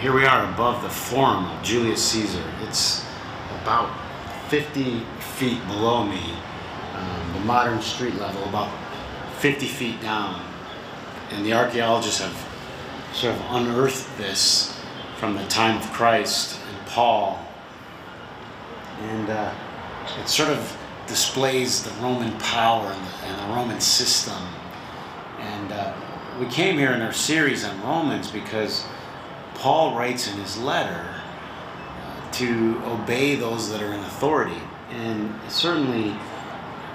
here we are above the Forum of Julius Caesar. It's about 50 feet below me, um, the modern street level, about 50 feet down. And the archaeologists have sort of unearthed this from the time of Christ and Paul. And uh, it sort of displays the Roman power and the, and the Roman system. And uh, we came here in our series on Romans because Paul writes in his letter uh, to obey those that are in authority. And certainly,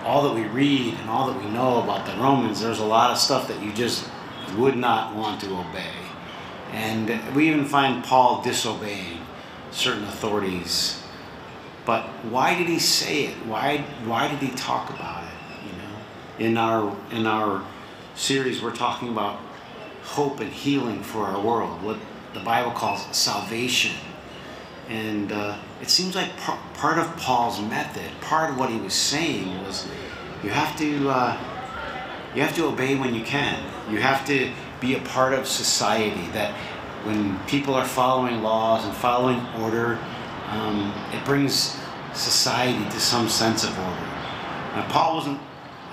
all that we read and all that we know about the Romans, there's a lot of stuff that you just would not want to obey. And we even find Paul disobeying certain authorities. But why did he say it? Why, why did he talk about it? You know, in our in our series, we're talking about hope and healing for our world. What the Bible calls salvation. And uh, it seems like par- part of Paul's method, part of what he was saying was, you have to uh, you have to obey when you can. You have to be a part of society. That when people are following laws and following order, um, it brings society to some sense of order. Now, Paul wasn't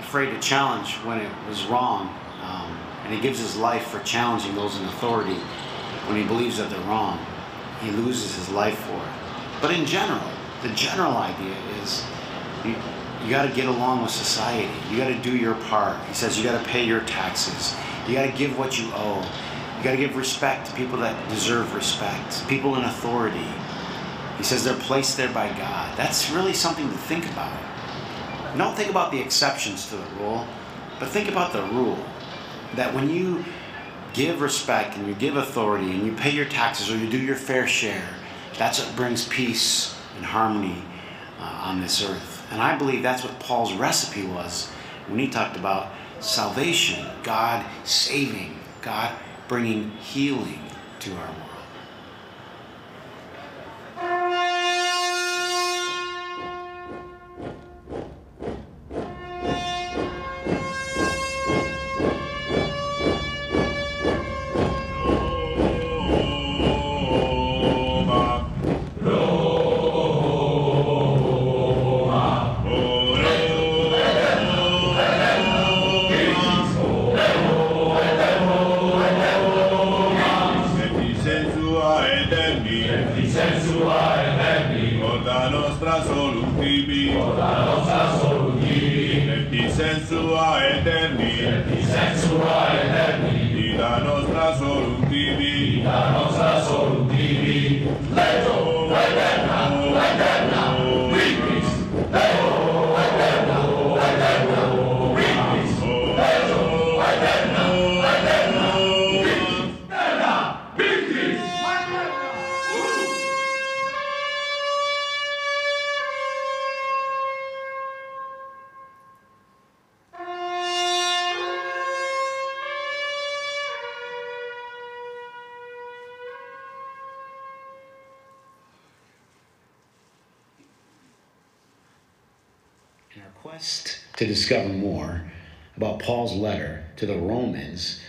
afraid to challenge when it was wrong, um, and he gives his life for challenging those in authority when he believes that they're wrong. He loses his life for it. But in general, the general idea is you, you got to get along with society. You got to do your part. He says you got to pay your taxes. You got to give what you owe. You got to give respect to people that deserve respect, people in authority. He says they're placed there by God. That's really something to think about. Don't think about the exceptions to the rule, but think about the rule. That when you give respect and you give authority and you pay your taxes or you do your fair share, that's what brings peace and harmony uh, on this earth. And I believe that's what Paul's recipe was when he talked about salvation, God saving, God bringing healing to our world. Discover more about Paul's letter to the Romans,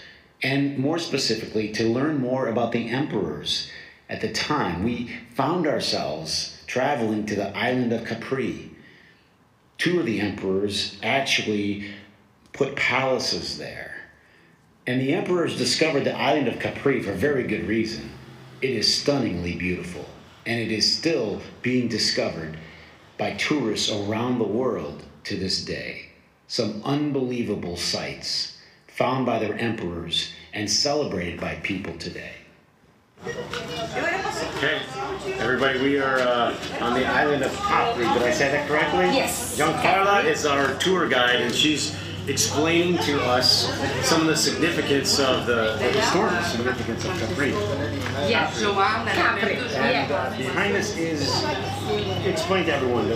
and more specifically, to learn more about the emperors at the time, we found ourselves traveling to the island of Capri. Two of the emperors actually put palaces there. And the emperors discovered the island of Capri for very good reason. It is stunningly beautiful, and it is still being discovered by tourists around the world to this day. Some unbelievable sights found by their emperors and celebrated by people today. Okay, everybody, we are uh, on the island of Capri. Did I say that correctly? Yes. Giancarla is our tour guide, and she's explaining to us some of the significance of the, the historical significance of Capri. Yes. Capri. And Yeah. uh, behind us is, explain to everyone the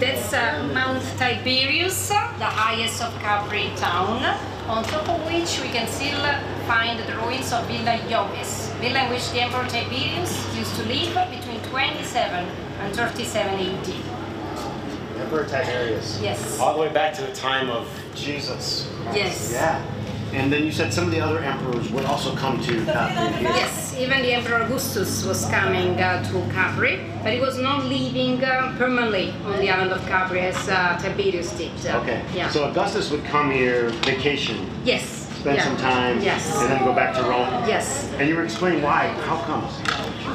That's uh, Mount Tiberius, the highest of Capri town, on top of which we can still find the ruins of Villa Iovis, villa in which the Emperor Tiberius used to live between 27 and 37 AD. Emperor Tiberius. Yes. All the way back to the time of Jesus. Yes. Yeah. And then you said some of the other emperors would also come to Capri. Yes, even the Emperor Augustus was coming uh, to Capri, but he was not living uh, permanently on the island of Capri as uh, Tiberius did. Uh, Okay. Yeah. So Augustus would come here, vacation, yes. spend yeah. some time, Yes. and then go back to Rome. Yes. And you were explaining why. How comes?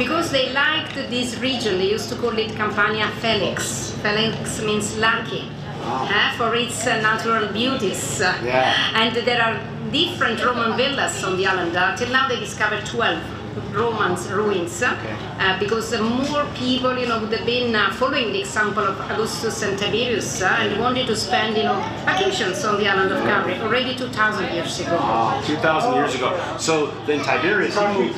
Because they liked this region, they used to call it Campania Felix. Felix means lucky. Wow. uh, for its uh, natural beauties. Yeah. And there are different Roman villas on the island. Uh, till now they discovered 12 Roman ruins uh, Okay. uh, because uh, more people, you know, would have been uh, following the example of Augustus and Tiberius uh, and wanted to spend, you know, vacations on the island of Capri already 2,000 years ago. Wow, 2,000 years ago. So then Tiberius, he moved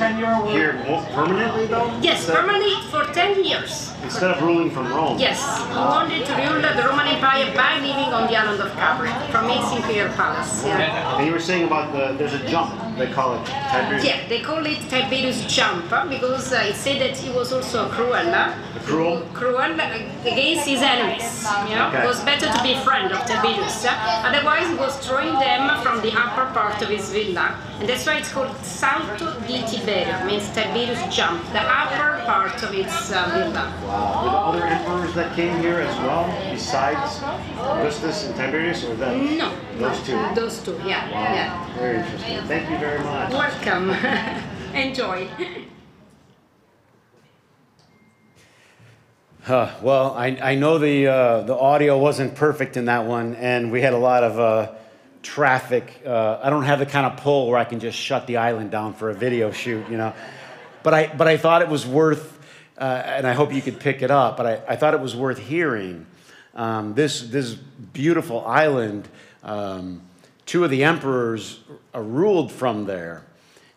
here permanently though? Yes, Instead- permanently for 10 years. Instead of ruling from Rome. Yes, he wanted to rule the Roman Empire by living on the island of Capri from his imperial palace. Yeah. And you were saying about the, there's a jump, they call it Tiberius. Yeah, they call it Tiberius jump because uh, it said that he was also cruel. Uh, Cruel? cruel against his enemies. You know, Okay. it was better to be a friend of Tiberius. Uh, otherwise, he was throwing them from the upper part of his villa, and that's why it's called Salto di Tiberio, means Tiberius jump, the upper part of its uh, villa. Wow. Were there other emperors that came here as well, besides Augustus and Tiberius, or that? No, Those two. Those two, yeah, yeah. Very interesting. Thank you very much. Welcome. Enjoy. Huh, well, I, I know the, uh, the audio wasn't perfect in that one, and we had a lot of uh, traffic. Uh, I don't have the kind of pull where I can just shut the island down for a video shoot, you know. But I, but I thought it was worth, uh, and I hope you could pick it up, but I, I thought it was worth hearing. Um, this, this beautiful island, um, two of the emperors ruled from there.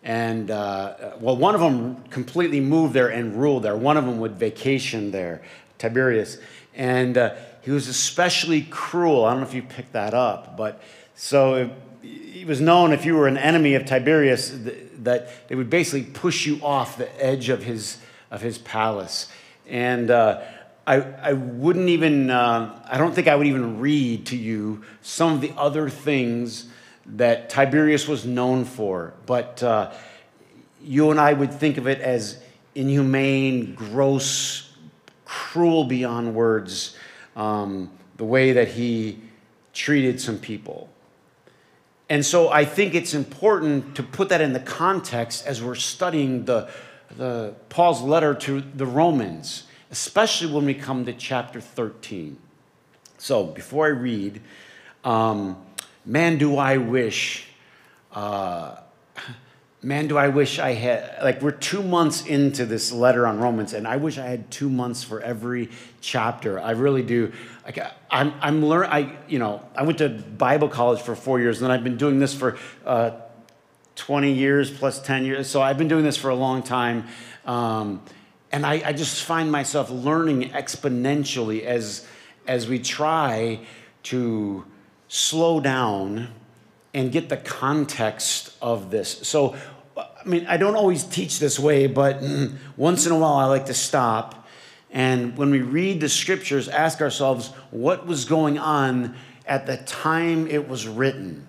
And uh, well, one of them completely moved there and ruled there. One of them would vacation there, Tiberius. And uh, he was especially cruel. I don't know if you picked that up, but so it, he was known if you were an enemy of Tiberius th- that they would basically push you off the edge of his, of his palace. And uh, I, I wouldn't even, uh, I don't think I would even read to you some of the other things that Tiberius was known for, but uh, you and I would think of it as inhumane, gross, cruel beyond words, um, the way that he treated some people. And so I think it's important to put that in the context as we're studying the, the Paul's letter to the Romans, especially when we come to chapter 13. So before I read, um, man, do I wish, uh, man, do I wish I had, like, we're two months into this letter on Romans, and I wish I had two months for every chapter. I really do. Like, I'm, I'm learning, I, you know, I went to Bible college for four years, and I've been doing this for uh, 20 years plus 10 years. So I've been doing this for a long time. Um, and I, I just find myself learning exponentially as, as we try to slow down and get the context of this. So, I mean, I don't always teach this way, but once in a while I like to stop. And when we read the scriptures, ask ourselves what was going on at the time it was written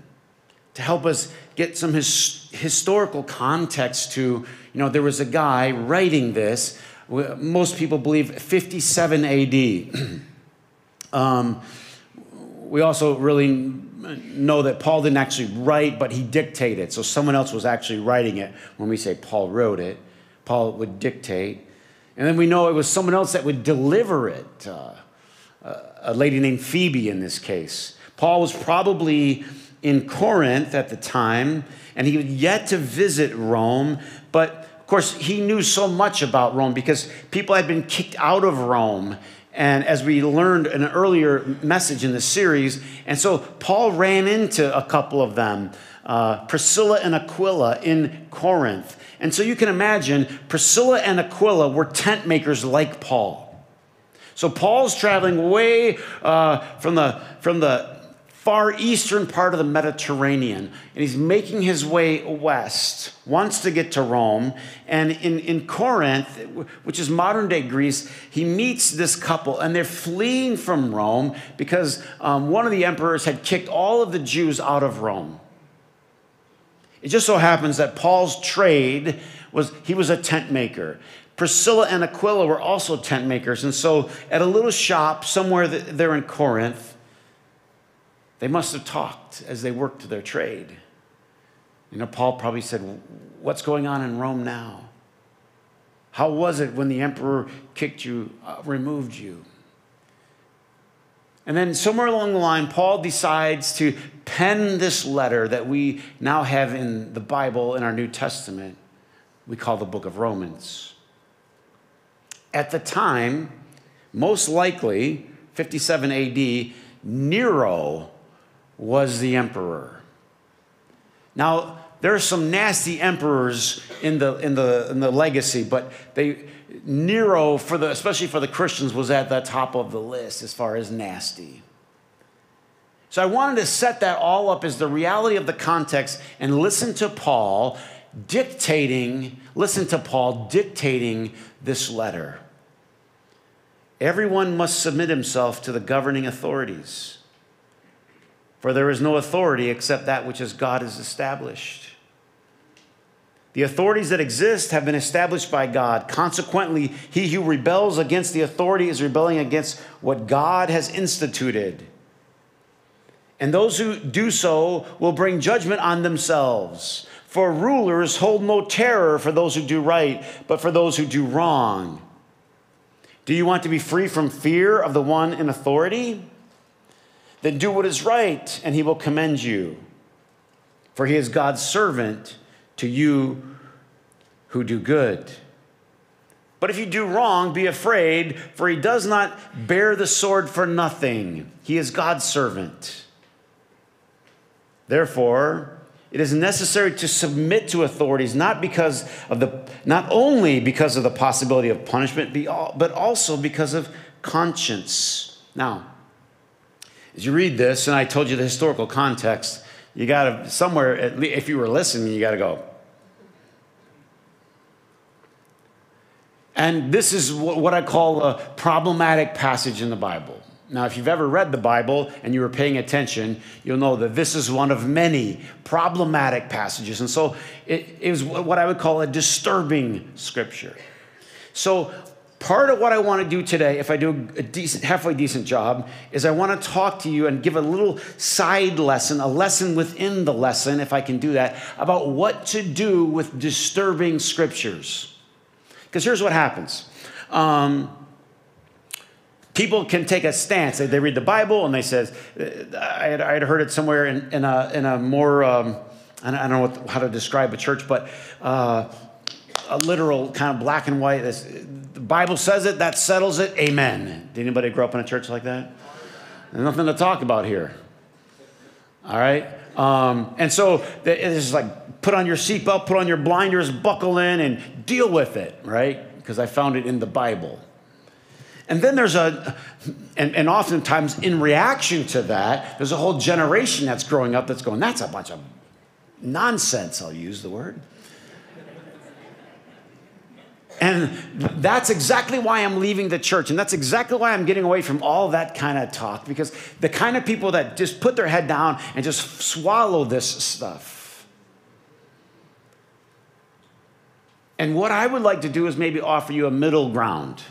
to help us get some his, historical context to, you know, there was a guy writing this, most people believe 57 AD. um, we also really know that Paul didn't actually write, but he dictated. So someone else was actually writing it. When we say Paul wrote it, Paul would dictate. And then we know it was someone else that would deliver it, uh, a lady named Phoebe in this case. Paul was probably in Corinth at the time, and he had yet to visit Rome, but course, he knew so much about Rome because people had been kicked out of Rome. And as we learned in an earlier message in the series, and so Paul ran into a couple of them, uh, Priscilla and Aquila in Corinth. And so you can imagine Priscilla and Aquila were tent makers like Paul. So Paul's traveling way uh, from, the, from the far eastern part of the Mediterranean, and he's making his way west, wants to get to Rome. And in, in Corinth, which is modern day Greece, he meets this couple, and they're fleeing from Rome because um, one of the emperors had kicked all of the Jews out of Rome. It just so happens that Paul's trade was he was a tent maker. Priscilla and Aquila were also tent makers. And so at a little shop somewhere there in Corinth, they must have talked as they worked their trade. You know, Paul probably said, What's going on in Rome now? How was it when the emperor kicked you, uh, removed you? And then somewhere along the line, Paul decides to pen this letter that we now have in the Bible, in our New Testament, we call the book of Romans. At the time, most likely, 57 AD, Nero was the emperor. Now, there are some nasty emperors in the, in the, in the legacy, but they, Nero, for the, especially for the Christians, was at the top of the list as far as nasty. So I wanted to set that all up as the reality of the context and listen to Paul dictating, listen to Paul dictating this letter. Everyone must submit himself to the governing authorities, for there is no authority except that which is God has established. The authorities that exist have been established by God. Consequently, he who rebels against the authority is rebelling against what God has instituted. And those who do so will bring judgment on themselves. For rulers hold no terror for those who do right, but for those who do wrong. Do you want to be free from fear of the one in authority? Then do what is right, and he will commend you. For he is God's servant to you who do good. But if you do wrong, be afraid, for he does not bear the sword for nothing. He is God's servant. Therefore, it is necessary to submit to authorities not because of the not only because of the possibility of punishment but also because of conscience now as you read this and i told you the historical context you got to somewhere if you were listening you got to go and this is what i call a problematic passage in the bible now, if you've ever read the Bible and you were paying attention, you'll know that this is one of many problematic passages. And so it, was what I would call a disturbing scripture. So, part of what I want to do today, if I do a decent, halfway decent job, is I want to talk to you and give a little side lesson, a lesson within the lesson, if I can do that, about what to do with disturbing scriptures. Because here's what happens. Um, people can take a stance. They, read the Bible and they says, I had, I had heard it somewhere in, in, a, in a more, um, I don't know what, how to describe a church, but uh, a literal kind of black and white. This, the Bible says it, that settles it, amen. Did anybody grow up in a church like that? There's nothing to talk about here. All right? Um, and so it's like put on your seatbelt, put on your blinders, buckle in, and deal with it, right? Because I found it in the Bible. And then there's a, and, and oftentimes in reaction to that, there's a whole generation that's growing up that's going, that's a bunch of nonsense, I'll use the word. And that's exactly why I'm leaving the church. And that's exactly why I'm getting away from all that kind of talk. Because the kind of people that just put their head down and just swallow this stuff. And what I would like to do is maybe offer you a middle ground.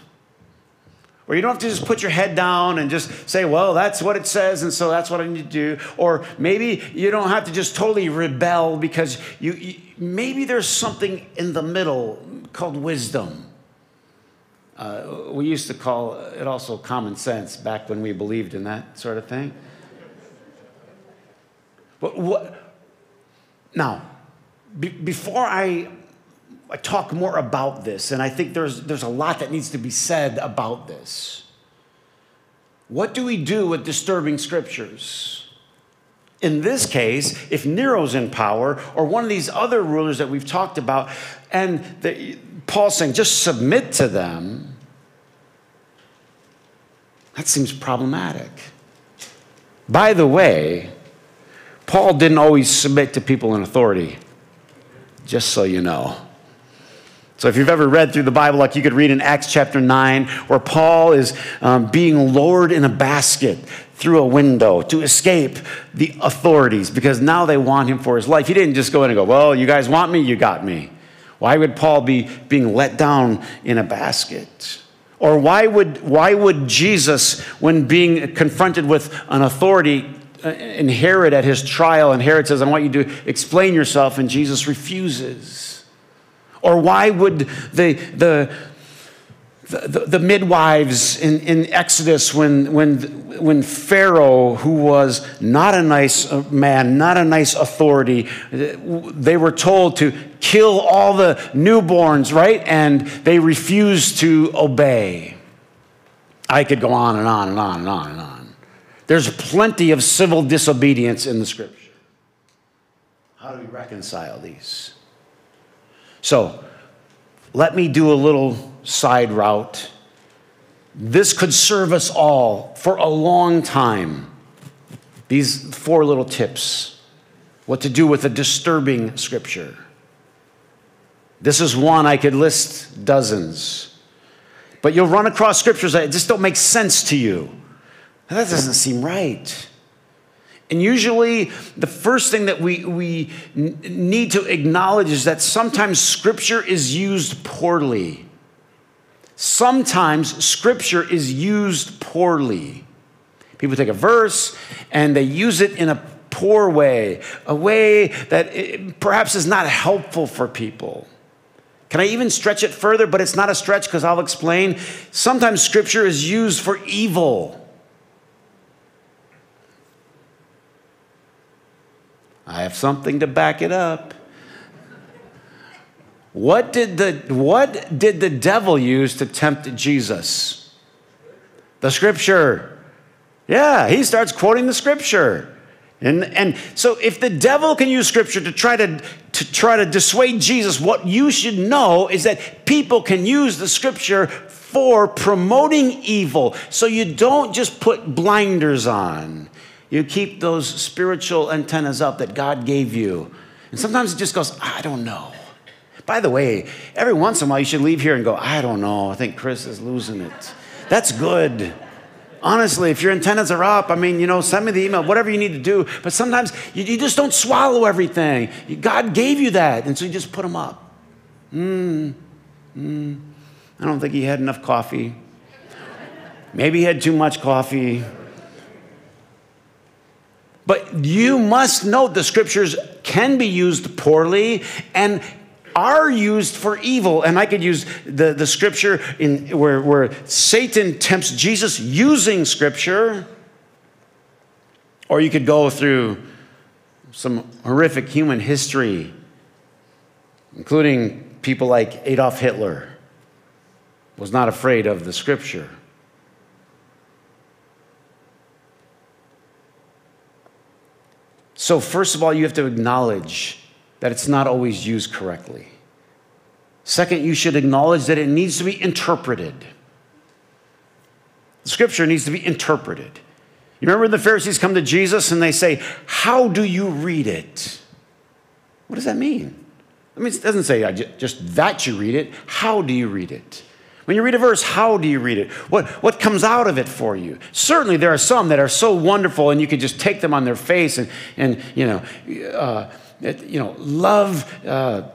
Or you don't have to just put your head down and just say, well, that's what it says, and so that's what I need to do. Or maybe you don't have to just totally rebel because you, you maybe there's something in the middle called wisdom. Uh, we used to call it also common sense back when we believed in that sort of thing. But what? Now, be, before I I talk more about this, and I think there's, there's a lot that needs to be said about this. What do we do with disturbing scriptures? In this case, if Nero's in power, or one of these other rulers that we've talked about, and the, Paul's saying, just submit to them, that seems problematic. By the way, Paul didn't always submit to people in authority, just so you know. So, if you've ever read through the Bible, like you could read in Acts chapter 9, where Paul is um, being lowered in a basket through a window to escape the authorities because now they want him for his life. He didn't just go in and go, Well, you guys want me? You got me. Why would Paul be being let down in a basket? Or why would, why would Jesus, when being confronted with an authority, uh, and Herod at his trial, and Herod says, I want you to explain yourself, and Jesus refuses? Or why would the, the, the, the, midwives in, in Exodus when, when, when Pharaoh, who was not a nice uh, man, not a nice authority, they were told to kill all the newborns, right? And they refused to obey. I could go on and on and on and on and on. There's plenty of civil disobedience in the scripture. How do we reconcile these? So, let me do a little side route. This could serve us all for a long time. These four little tips what to do with a disturbing scripture. This is one I could list dozens. But you'll run across scriptures that just don't make sense to you. That doesn't seem right. And usually, the first thing that we, we need to acknowledge is that sometimes scripture is used poorly. Sometimes scripture is used poorly. People take a verse and they use it in a poor way, a way that eh, perhaps is not helpful for people. Can I even stretch it further? But it's not a stretch because I'll explain. Sometimes scripture is used for evil. I have something to back it up. What did the, what did the devil use to tempt Jesus? The scripture. Yeah, he starts quoting the scripture. And, and so if the devil can use scripture to try to, to try to dissuade Jesus, what you should know is that people can use the scripture for promoting evil. So you don't just put blinders on. You keep those spiritual antennas up that God gave you. And sometimes it just goes, I don't know. By the way, every once in a while you should leave here and go, I don't know. I think Chris is losing it. That's good. Honestly, if your antennas are up, I mean, you know, send me the email, whatever you need to do. But sometimes you, you just don't swallow everything. God gave you that, and so you just put them up. Hmm. Mm. I don't think he had enough coffee. Maybe he had too much coffee. But you must note the scriptures can be used poorly and are used for evil. And I could use the, the scripture in where, where Satan tempts Jesus using scripture. Or you could go through some horrific human history, including people like Adolf Hitler was not afraid of the scripture. So, first of all, you have to acknowledge that it's not always used correctly. Second, you should acknowledge that it needs to be interpreted. The scripture needs to be interpreted. You remember when the Pharisees come to Jesus and they say, How do you read it? What does that mean? I mean, it doesn't say just that you read it. How do you read it? When you read a verse, how do you read it? What, what comes out of it for you? Certainly, there are some that are so wonderful, and you could just take them on their face and, and you know, uh, you know, love. Uh,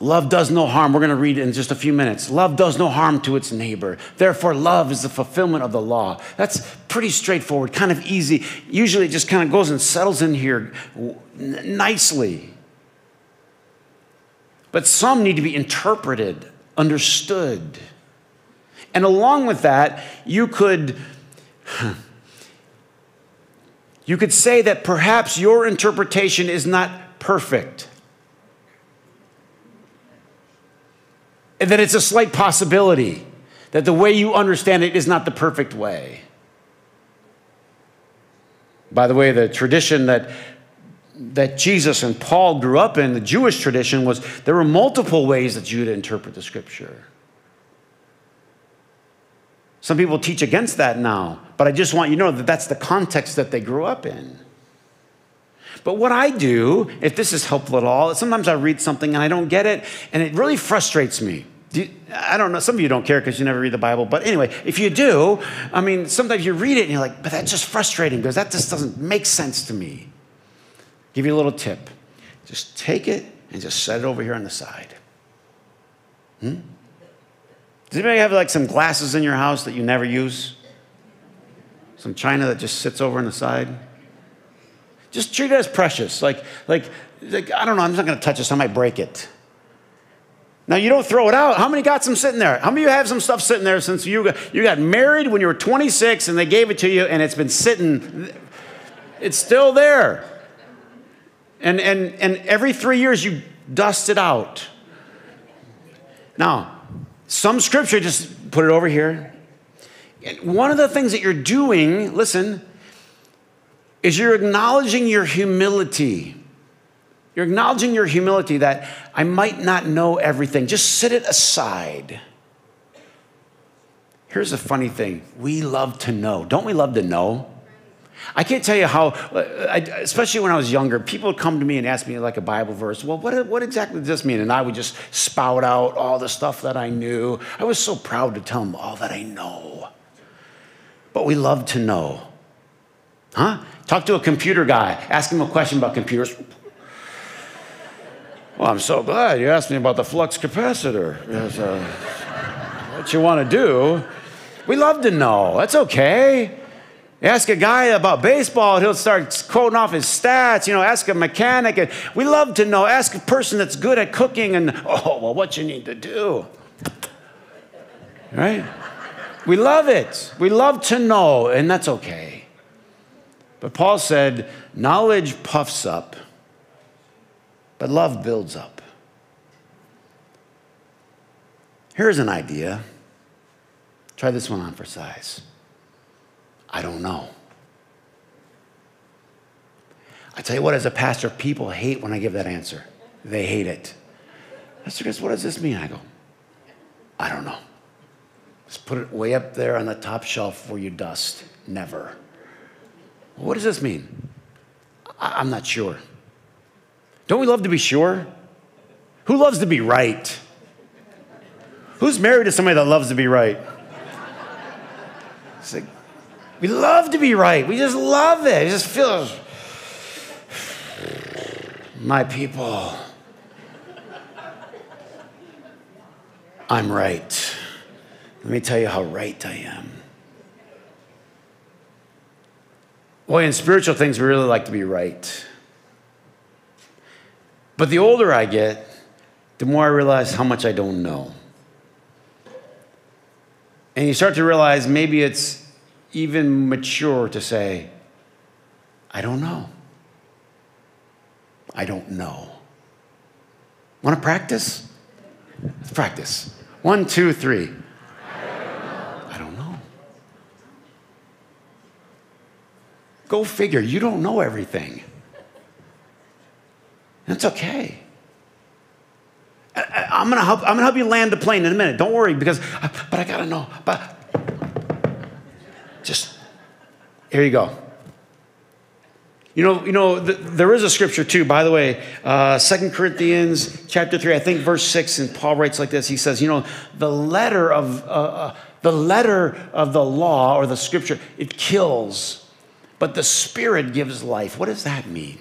Love does no harm. We're going to read in just a few minutes. Love does no harm to its neighbor. Therefore, love is the fulfillment of the law. That's pretty straightforward, kind of easy. Usually, it just kind of goes and settles in here nicely. But some need to be interpreted, understood. And along with that, you could you could say that perhaps your interpretation is not perfect. And that it's a slight possibility that the way you understand it is not the perfect way. By the way, the tradition that that Jesus and Paul grew up in, the Jewish tradition, was there were multiple ways that you would interpret the scripture. Some people teach against that now, but I just want you to know that that's the context that they grew up in. But what I do, if this is helpful at all, sometimes I read something and I don't get it, and it really frustrates me. You, I don't know. Some of you don't care because you never read the Bible. But anyway, if you do, I mean, sometimes you read it and you're like, but that's just frustrating because that just doesn't make sense to me. Give you a little tip. Just take it and just set it over here on the side. Hmm? Does anybody have like some glasses in your house that you never use? Some china that just sits over on the side? Just treat it as precious. Like, like, like I don't know, I'm not going to touch this. I might break it. Now you don't throw it out. How many got some sitting there? How many of you have some stuff sitting there since you got, you got married when you were 26 and they gave it to you and it's been sitting? It's still there. And and and every three years you dust it out. Now, some scripture just put it over here. One of the things that you're doing, listen, is you're acknowledging your humility. You're acknowledging your humility that I might not know everything. Just sit it aside. Here's a funny thing we love to know. Don't we love to know? I can't tell you how, especially when I was younger, people would come to me and ask me like a Bible verse. Well, what, what exactly does this mean? And I would just spout out all the stuff that I knew. I was so proud to tell them all that I know. But we love to know. Huh? Talk to a computer guy, ask him a question about computers. Well, I'm so glad you asked me about the flux capacitor. Yes, uh, what you want to do? We love to know. That's okay. Ask a guy about baseball, he'll start quoting off his stats. You know, ask a mechanic. And we love to know. Ask a person that's good at cooking and, oh, well, what you need to do. Right? We love it. We love to know, and that's okay. But Paul said, knowledge puffs up, but love builds up. Here's an idea. Try this one on for size. I don't know. I tell you what, as a pastor, people hate when I give that answer. They hate it. Pastor Chris, what does this mean? I go, I don't know. Just put it way up there on the top shelf where you dust. Never. what does this mean? I- I'm not sure. Don't we love to be sure? Who loves to be right? Who's married to somebody that loves to be right? It's like, we love to be right. We just love it. It just feels, my people, I'm right. Let me tell you how right I am. Boy, in spiritual things, we really like to be right. But the older I get, the more I realize how much I don't know. And you start to realize maybe it's even mature to say, I don't know. I don't know. Want to practice? Let's practice. One, two, three. I don't know. Go figure. You don't know everything. That's okay. I, am gonna help. I'm gonna help you land the plane in a minute. Don't worry, because but I gotta know. But just here you go. You know, you know, the, there is a scripture too. By the way, uh, Corinthians chapter three, I think verse six, and Paul writes like this. He says, you know, the letter of uh, uh, the letter of the law or the scripture it kills, but the spirit gives life. What does that mean?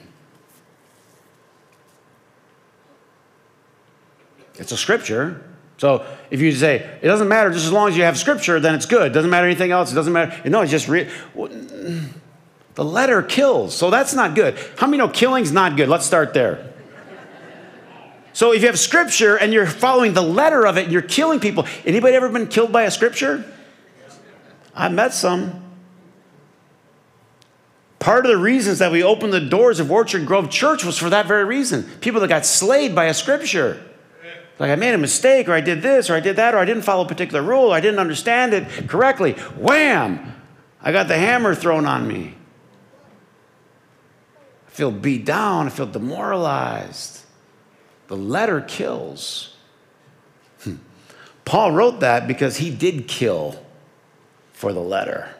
It's a scripture. So if you say, it doesn't matter, just as long as you have scripture, then it's good. It doesn't matter anything else. It doesn't matter. No, it's just re- the letter kills. So that's not good. How many know killing's not good? Let's start there. So if you have scripture and you're following the letter of it you're killing people, anybody ever been killed by a scripture? I've met some. Part of the reasons that we opened the doors of Orchard Grove Church was for that very reason. People that got slayed by a scripture. Like I made a mistake, or I did this, or I did that, or I didn't follow a particular rule, or I didn't understand it correctly. Wham! I got the hammer thrown on me. I feel beat down, I feel demoralized. The letter kills. Hmm. Paul wrote that because he did kill for the letter.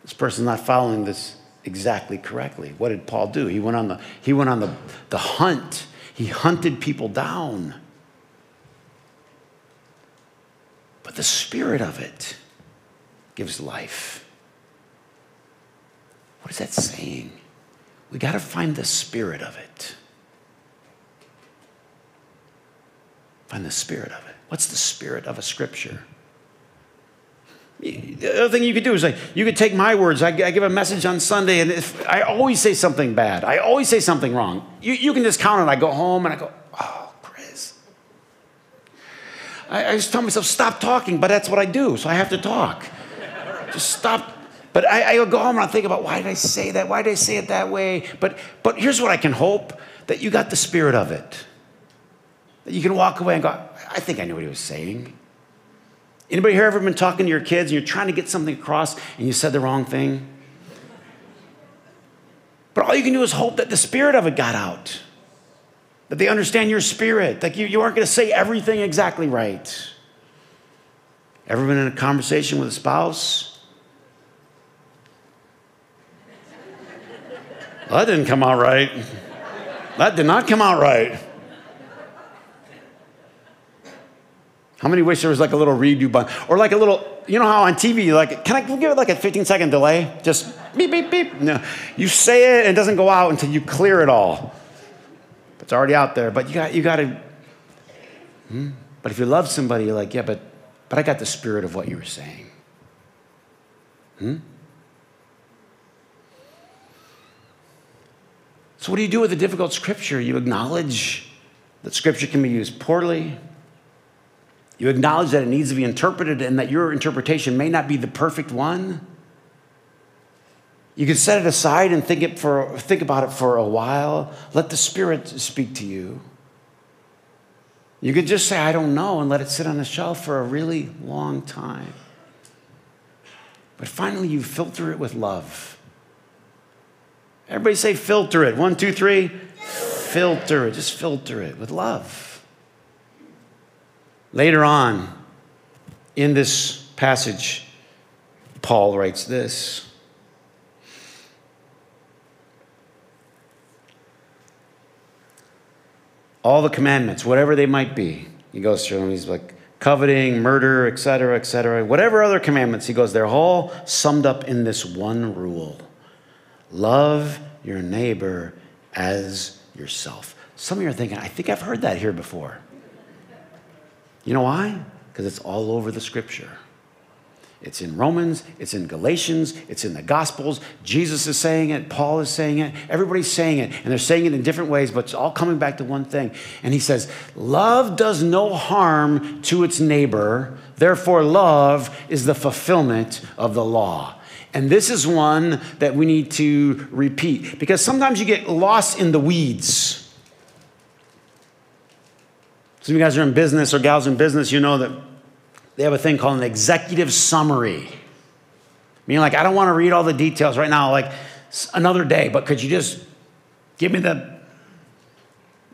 This person's not following this exactly correctly. What did Paul do? He went on the, he went on the, the hunt. He hunted people down. The spirit of it gives life. What is that saying? We got to find the spirit of it. Find the spirit of it. What's the spirit of a scripture? The other thing you could do is like you could take my words. I, I give a message on Sunday, and if, I always say something bad. I always say something wrong. You, you can just count it. I go home and I go, oh, Chris. I, I just tell myself stop talking, but that's what I do, so I have to talk. just stop. But I, I go home and I think about why did I say that? Why did I say it that way? But but here's what I can hope that you got the spirit of it. That you can walk away and go, I think I knew what he was saying. Anybody here ever been talking to your kids and you're trying to get something across and you said the wrong thing? But all you can do is hope that the spirit of it got out, that they understand your spirit, that you, you aren't going to say everything exactly right. Ever been in a conversation with a spouse? Well, that didn't come out right. That did not come out right. How many wish there was like a little redo button? Or like a little, you know how on TV, like, can I give it like a 15 second delay? Just beep, beep, beep. No. You say it and it doesn't go out until you clear it all. It's already out there. But you got, you got to, hmm? but if you love somebody, you're like, yeah, but, but I got the spirit of what you were saying. Hmm? So, what do you do with a difficult scripture? You acknowledge that scripture can be used poorly, you acknowledge that it needs to be interpreted and that your interpretation may not be the perfect one. You can set it aside and think, it for, think about it for a while. Let the Spirit speak to you. You could just say, I don't know, and let it sit on the shelf for a really long time. But finally, you filter it with love. Everybody say, filter it. One, two, three. Filter it. Just filter it with love. Later on in this passage, Paul writes this. All the commandments, whatever they might be, he goes through them. He's like coveting, murder, etc., etc. Whatever other commandments, he goes, they're all summed up in this one rule love your neighbor as yourself. Some of you are thinking, I think I've heard that here before. You know why? Because it's all over the scripture. It's in Romans, it's in Galatians, it's in the Gospels. Jesus is saying it, Paul is saying it, everybody's saying it, and they're saying it in different ways, but it's all coming back to one thing. And he says, Love does no harm to its neighbor, therefore, love is the fulfillment of the law. And this is one that we need to repeat because sometimes you get lost in the weeds. Some of you guys are in business or gals in business, you know that they have a thing called an executive summary. Meaning, like, I don't want to read all the details right now, like another day, but could you just give me the,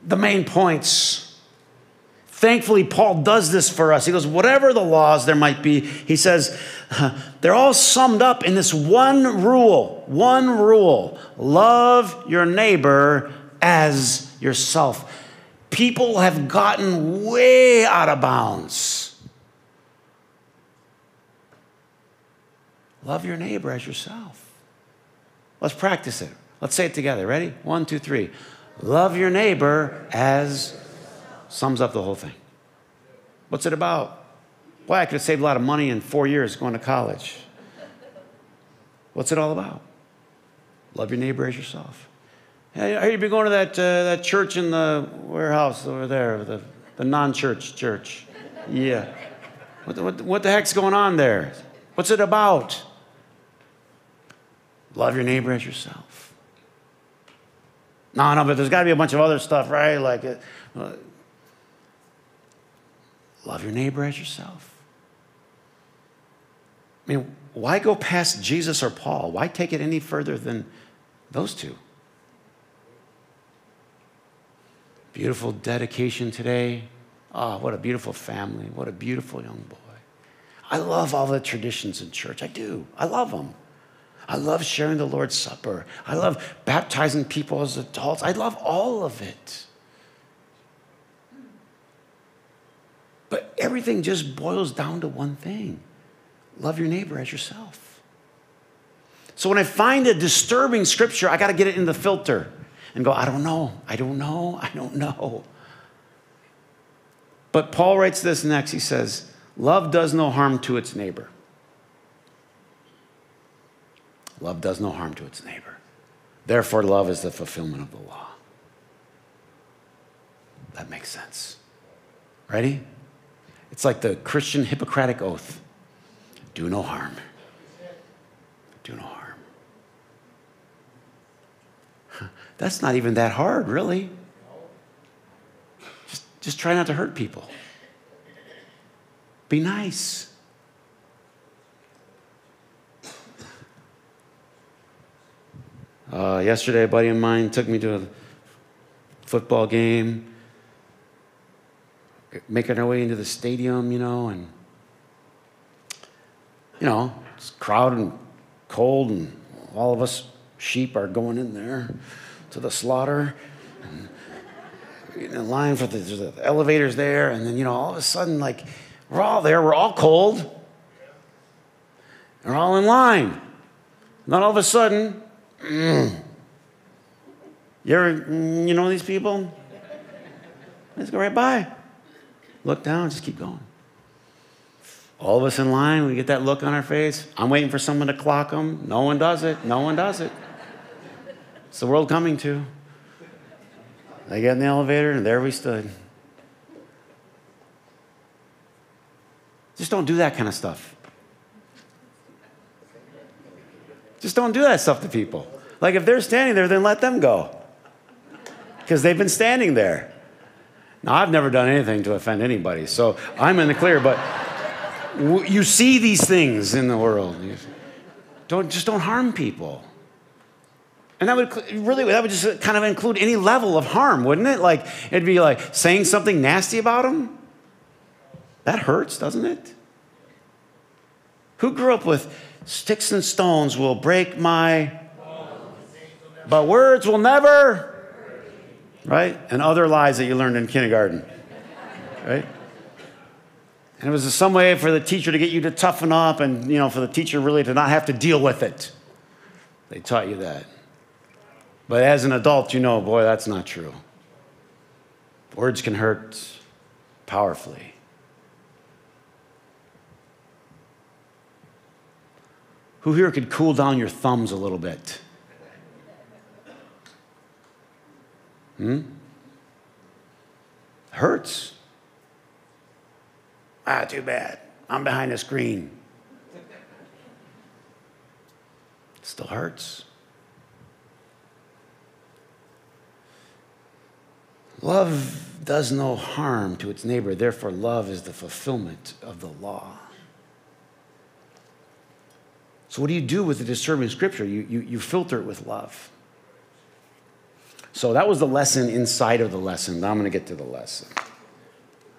the main points? Thankfully, Paul does this for us. He goes, whatever the laws there might be, he says, they're all summed up in this one rule. One rule love your neighbor as yourself people have gotten way out of bounds. Love your neighbor as yourself. Let's practice it. Let's say it together. Ready? One, two, three. Love your neighbor as sums up the whole thing. What's it about? Boy, I could have saved a lot of money in four years going to college. What's it all about? Love your neighbor as yourself. Hey, are you been going to that, uh, that church in the warehouse over there, the, the non church church? Yeah. What the, what, what the heck's going on there? What's it about? Love your neighbor as yourself. No, no, but there's got to be a bunch of other stuff, right? Like, uh, love your neighbor as yourself. I mean, why go past Jesus or Paul? Why take it any further than those two? Beautiful dedication today. Oh, what a beautiful family. What a beautiful young boy. I love all the traditions in church. I do. I love them. I love sharing the Lord's Supper. I love baptizing people as adults. I love all of it. But everything just boils down to one thing love your neighbor as yourself. So when I find a disturbing scripture, I got to get it in the filter and go, I don't know, I don't know, I don't know. But Paul writes this next. He says, Love does no harm to its neighbor. Love does no harm to its neighbor. Therefore, love is the fulfillment of the law. That makes sense. Ready? It's like the Christian Hippocratic oath do no harm. Do no harm. That's not even that hard, really. Just, just try not to hurt people. Be nice. Uh, yesterday, a buddy of mine took me to a football game, making our way into the stadium, you know, and, you know, it's crowded and cold, and all of us sheep are going in there to the slaughter. And in line for the, the elevators there, and then, you know, all of a sudden, like, we're all there, we're all cold, we're all in line. And then all of a sudden, Mm. You ever, you know these people? Let's go right by. Look down, just keep going. All of us in line, we get that look on our face. I'm waiting for someone to clock them. No one does it. No one does it. It's the world coming to. They get in the elevator, and there we stood. Just don't do that kind of stuff. Just don't do that stuff to people. Like if they're standing there, then let them go. Because they've been standing there. Now, I've never done anything to offend anybody, so I'm in the clear, but you see these things in the world. Don't, just don't harm people. And that would really, that would just uh, kind of include any level of harm, wouldn't it? Like, it'd be like saying something nasty about them. That hurts, doesn't it? Who grew up with, Sticks and stones will break my, but words will never, right? And other lies that you learned in kindergarten, right? And it was some way for the teacher to get you to toughen up and, you know, for the teacher really to not have to deal with it. They taught you that. But as an adult, you know, boy, that's not true. Words can hurt powerfully. Who here could cool down your thumbs a little bit? Hmm? Hurts. Ah, too bad. I'm behind a screen. still hurts. Love does no harm to its neighbor, therefore, love is the fulfillment of the law. So, what do you do with the disturbing scripture? You, you, you filter it with love. So, that was the lesson inside of the lesson. Now I'm going to get to the lesson.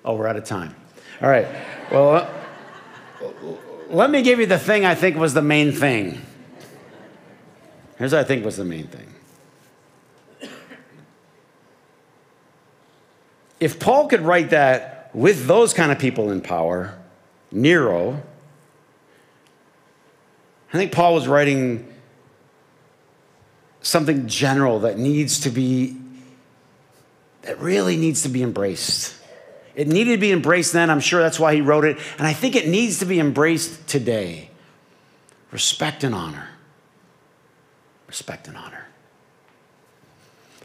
Oh, we're out of time. All right. Well, uh, let me give you the thing I think was the main thing. Here's what I think was the main thing. If Paul could write that with those kind of people in power, Nero, I think Paul was writing something general that needs to be, that really needs to be embraced. It needed to be embraced then. I'm sure that's why he wrote it. And I think it needs to be embraced today. Respect and honor. Respect and honor.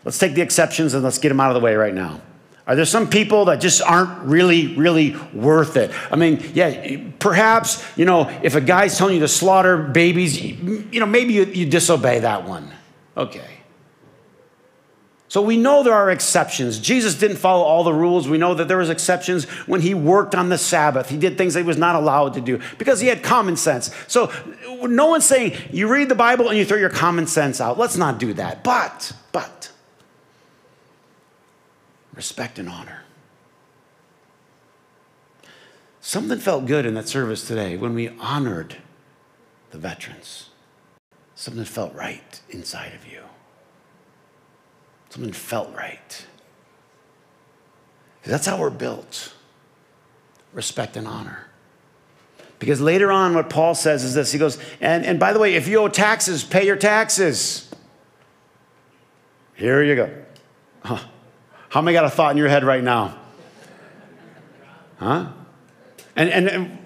Let's take the exceptions and let's get them out of the way right now. Are there some people that just aren't really, really worth it? I mean, yeah, perhaps, you know, if a guy's telling you to slaughter babies, you know, maybe you, you disobey that one. Okay. So we know there are exceptions. Jesus didn't follow all the rules. We know that there was exceptions when he worked on the Sabbath. He did things that he was not allowed to do because he had common sense. So no one's saying you read the Bible and you throw your common sense out. Let's not do that. But, but, respect and honor. Something felt good in that service today when we honored the veterans. Something felt right inside of you. Something felt right. That's how we're built. respect and honor. Because later on, what Paul says is this he goes, and, and by the way, if you owe taxes, pay your taxes. Here you go. Huh. How many got a thought in your head right now? Huh? And, and, and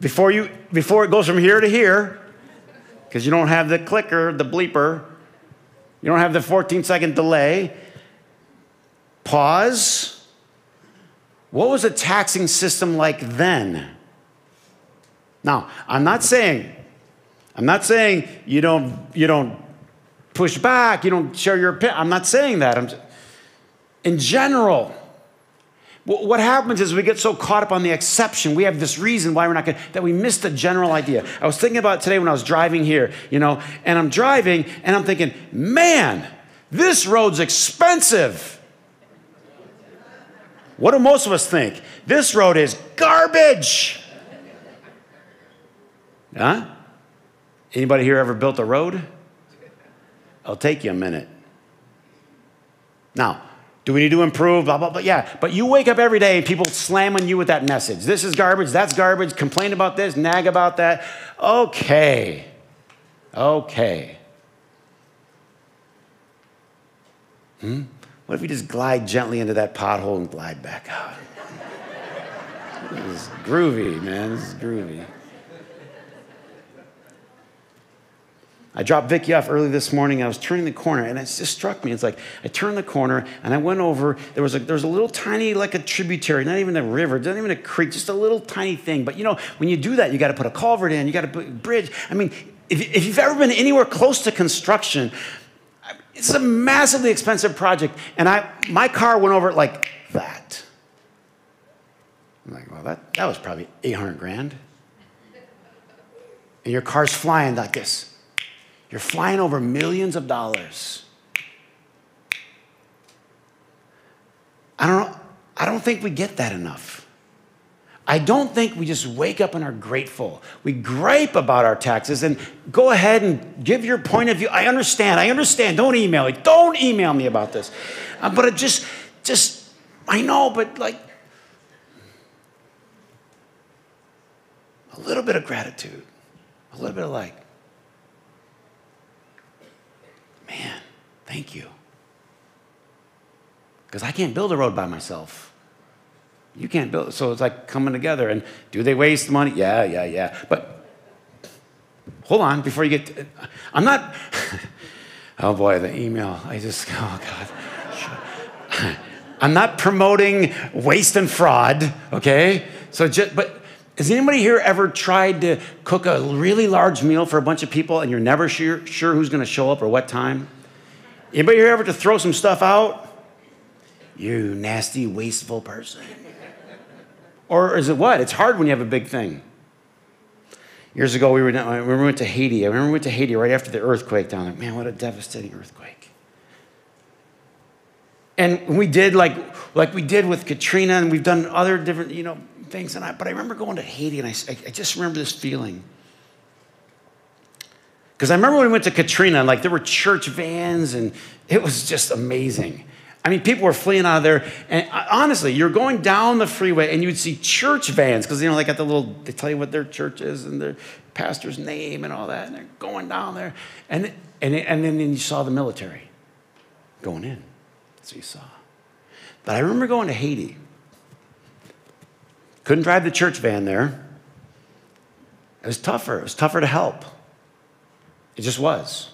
before, you, before it goes from here to here, because you don't have the clicker, the bleeper, you don't have the 14 second delay, pause. What was the taxing system like then? Now, I'm not saying, I'm not saying you don't, you don't push back, you don't share your opinion. I'm not saying that. I'm, in general, what happens is we get so caught up on the exception. We have this reason why we're not going that we miss the general idea. I was thinking about today when I was driving here, you know, and I'm driving and I'm thinking, man, this road's expensive. What do most of us think? This road is garbage. Huh? Anybody here ever built a road? It'll take you a minute. Now, do we need to improve? Blah, blah, blah. Yeah. But you wake up every day and people slam on you with that message. This is garbage. That's garbage. Complain about this. Nag about that. Okay. Okay. Hmm? What if you just glide gently into that pothole and glide back out? this is groovy, man. This is groovy. I dropped Vicky off early this morning. I was turning the corner, and it just struck me. It's like I turned the corner, and I went over. There was a there was a little tiny, like a tributary, not even a river, not even a creek, just a little tiny thing. But you know, when you do that, you got to put a culvert in, you got to put a bridge. I mean, if, if you've ever been anywhere close to construction, it's a massively expensive project, and I my car went over it like that. I'm like, well, that that was probably 800 grand. And your car's flying like this. You're flying over millions of dollars. I don't, I don't think we get that enough. I don't think we just wake up and are grateful. We gripe about our taxes and go ahead and give your point of view. I understand. I understand. Don't email me. Don't email me about this. Uh, but it just, just, I know, but like, a little bit of gratitude, a little bit of like, man, thank you. Because I can't build a road by myself. You can't build, so it's like coming together. And do they waste money? Yeah, yeah, yeah. But hold on before you get, to, I'm not, oh boy, the email. I just, oh God. I'm not promoting waste and fraud, okay? So just, but has anybody here ever tried to cook a really large meal for a bunch of people and you're never sure, sure who's going to show up or what time? Anybody here ever to throw some stuff out? You nasty, wasteful person. Or is it what? It's hard when you have a big thing. Years ago, we, were, we went to Haiti. I remember we went to Haiti right after the earthquake down there. Man, what a devastating earthquake. And we did like, like we did with Katrina, and we've done other different, you know, things. And I, but I remember going to Haiti, and I, I just remember this feeling. Because I remember when we went to Katrina, like there were church vans, and it was just amazing. I mean, people were fleeing out of there. And uh, honestly, you're going down the freeway and you'd see church vans because, you know, they got the little, they tell you what their church is and their pastor's name and all that. And they're going down there. And, and, and then you saw the military going in. What you saw. But I remember going to Haiti. Couldn't drive the church van there. It was tougher. It was tougher to help. It just was.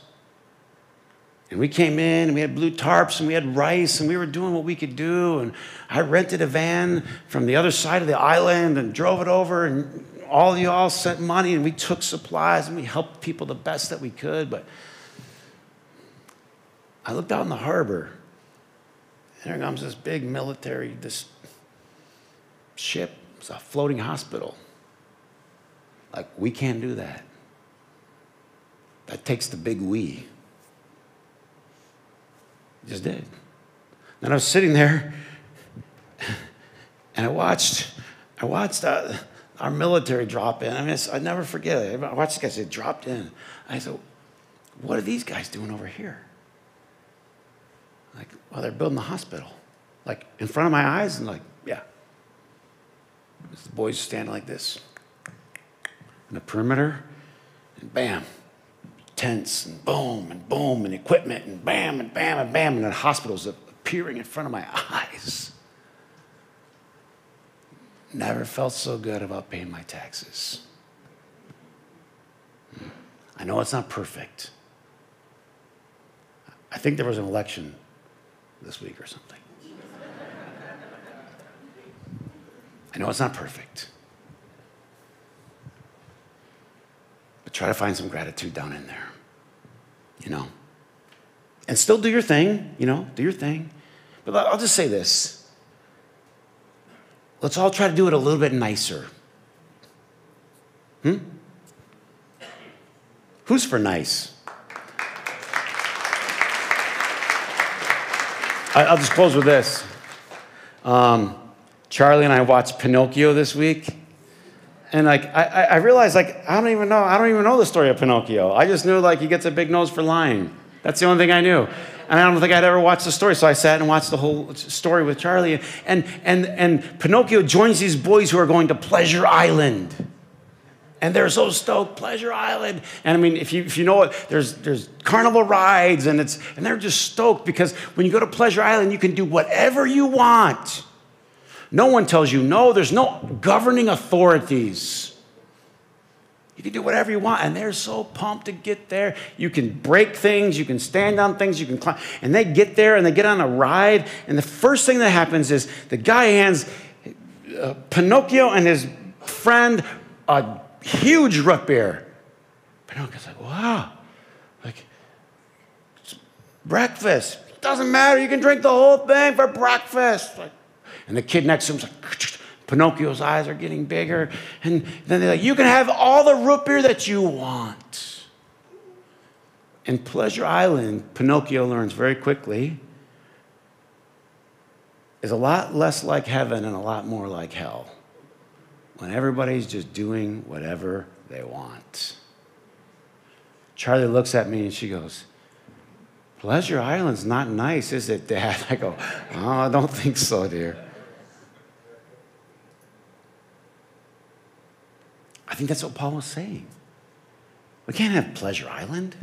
And we came in and we had blue tarps and we had rice and we were doing what we could do. And I rented a van from the other side of the island and drove it over. And all of you all sent money and we took supplies and we helped people the best that we could. But I looked out in the harbor and there comes this big military, this ship. It's a floating hospital. Like, we can't do that. That takes the big we just did. And I was sitting there and I watched, I watched uh, our military drop in. I mean, I never forget it. I watched the guys, they dropped in. I said, what are these guys doing over here? Like, well, they're building the hospital. Like, in front of my eyes, and like, yeah. The boys stand like this. In the perimeter, and bam, tents and boom and boom and equipment and bam and bam and bam, and the hospitals appearing in front of my eyes. Never felt so good about paying my taxes. I know it's not perfect. I think there was an election this week or something. I know it's not perfect. But try to find some gratitude down in there, you know? And still do your thing, you know, do your thing. But I'll just say this let's all try to do it a little bit nicer. Hmm? Who's for nice? I'll just close with this. Um, Charlie and I watched Pinocchio this week. And like I, I realized like I don't even know I don't even know the story of Pinocchio. I just knew like he gets a big nose for lying. That's the only thing I knew. And I don't think I'd ever watched the story. So I sat and watched the whole story with Charlie. And and and Pinocchio joins these boys who are going to Pleasure Island and they're so stoked pleasure island. And i mean if you, if you know it there's, there's carnival rides and it's and they're just stoked because when you go to pleasure island you can do whatever you want. No one tells you no. There's no governing authorities. You can do whatever you want. And they're so pumped to get there. You can break things. You can stand on things. You can climb. And they get there and they get on a ride. And the first thing that happens is the guy hands uh, pinocchio and his friend a huge root beer. Pinocchio's like, wow, like, breakfast. Doesn't matter, you can drink the whole thing for breakfast. Like, and the kid next to him's like, Pinocchio's eyes are getting bigger. And then they're like, you can have all the root beer that you want. In Pleasure Island, Pinocchio learns very quickly is a lot less like heaven and a lot more like hell when everybody's just doing whatever they want. Charlie looks at me and she goes, Pleasure Island's not nice, is it, Dad? I go, Oh, I don't think so, dear. I think that's what Paul was saying. We can't have Pleasure Island.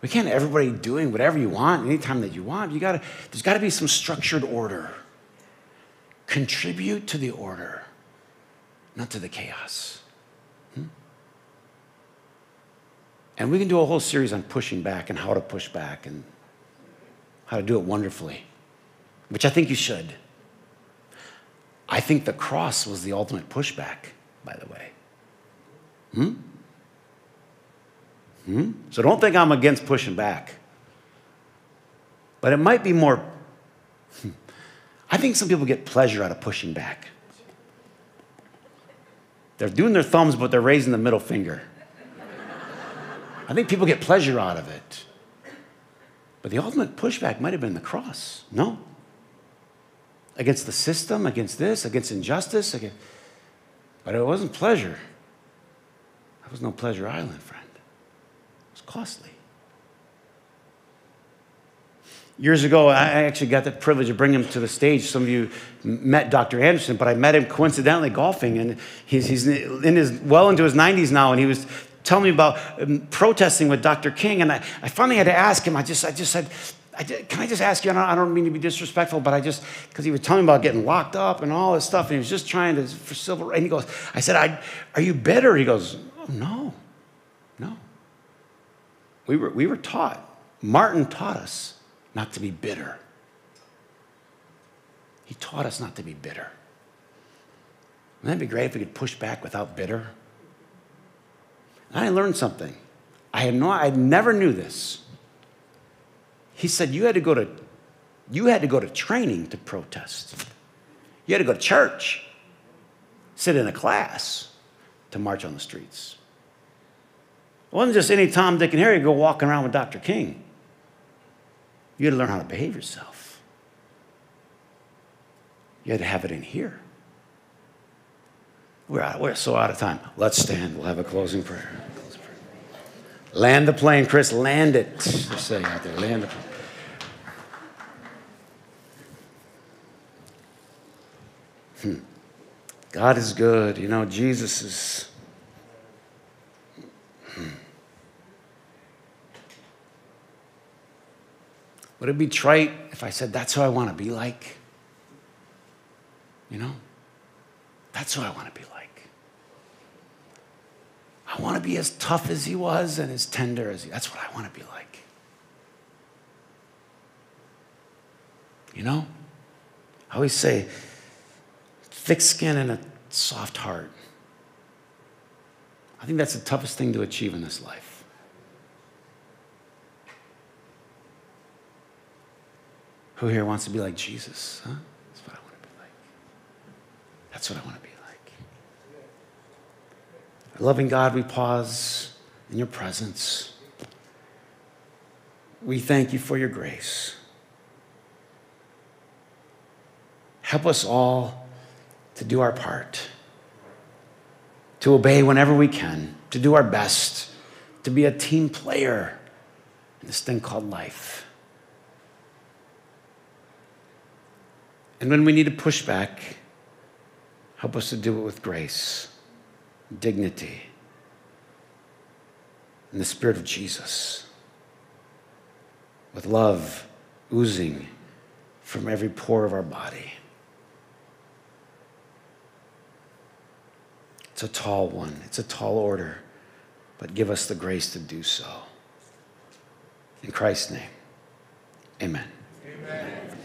We can't have everybody doing whatever you want anytime that you want. You gotta, there's got to be some structured order. Contribute to the order not to the chaos. Hmm? And we can do a whole series on pushing back and how to push back and how to do it wonderfully, which I think you should. I think the cross was the ultimate pushback, by the way. Hmm? Hmm? So don't think I'm against pushing back. But it might be more. Hmm, I think some people get pleasure out of pushing back. They're doing their thumbs, but they're raising the middle finger. I think people get pleasure out of it. But the ultimate pushback might have been the cross. No? Against the system, against this, against injustice. Against... But it wasn't pleasure. That was no pleasure island, friend. It was costly. Years ago, I actually got the privilege of bringing him to the stage. Some of you met Dr. Anderson, but I met him coincidentally golfing, and he's, he's in his well into his 90s now, and he was telling me about um, protesting with Dr. King, and I, I finally had to ask him. I just, I just said, I just, "Can I just ask you?" I don't, I don't mean to be disrespectful, but I just because he was telling me about getting locked up and all this stuff, and he was just trying to for civil. rights. And he goes, "I said, I, are you bitter?" He goes, oh, "No, no. We were, we were taught. Martin taught us." Not to be bitter. He taught us not to be bitter. Wouldn't that be great if we could push back without bitter? And I learned something. I had no, I never knew this. He said you had to go to, you had to go to training to protest. You had to go to church, sit in a class to march on the streets. It wasn't just any Tom, Dick, and Harry go walking around with Dr. King. You had to learn how to behave yourself. You had to have it in here. We're, out, we're so out of time. Let's stand. We'll have a closing prayer. Land the plane, Chris. Land it. They're saying out there. Land the plane. Hmm. God is good. You know, Jesus is. Would it be trite if I said, That's who I want to be like? You know? That's who I want to be like. I want to be as tough as he was and as tender as he. That's what I want to be like. You know? I always say, thick skin and a soft heart. I think that's the toughest thing to achieve in this life. Who here wants to be like Jesus? Huh? That's what I want to be like. That's what I want to be like. Loving God, we pause in your presence. We thank you for your grace. Help us all to do our part, to obey whenever we can, to do our best, to be a team player in this thing called life. And when we need to push back, help us to do it with grace, dignity, and the Spirit of Jesus, with love oozing from every pore of our body. It's a tall one, it's a tall order, but give us the grace to do so. In Christ's name, amen. amen.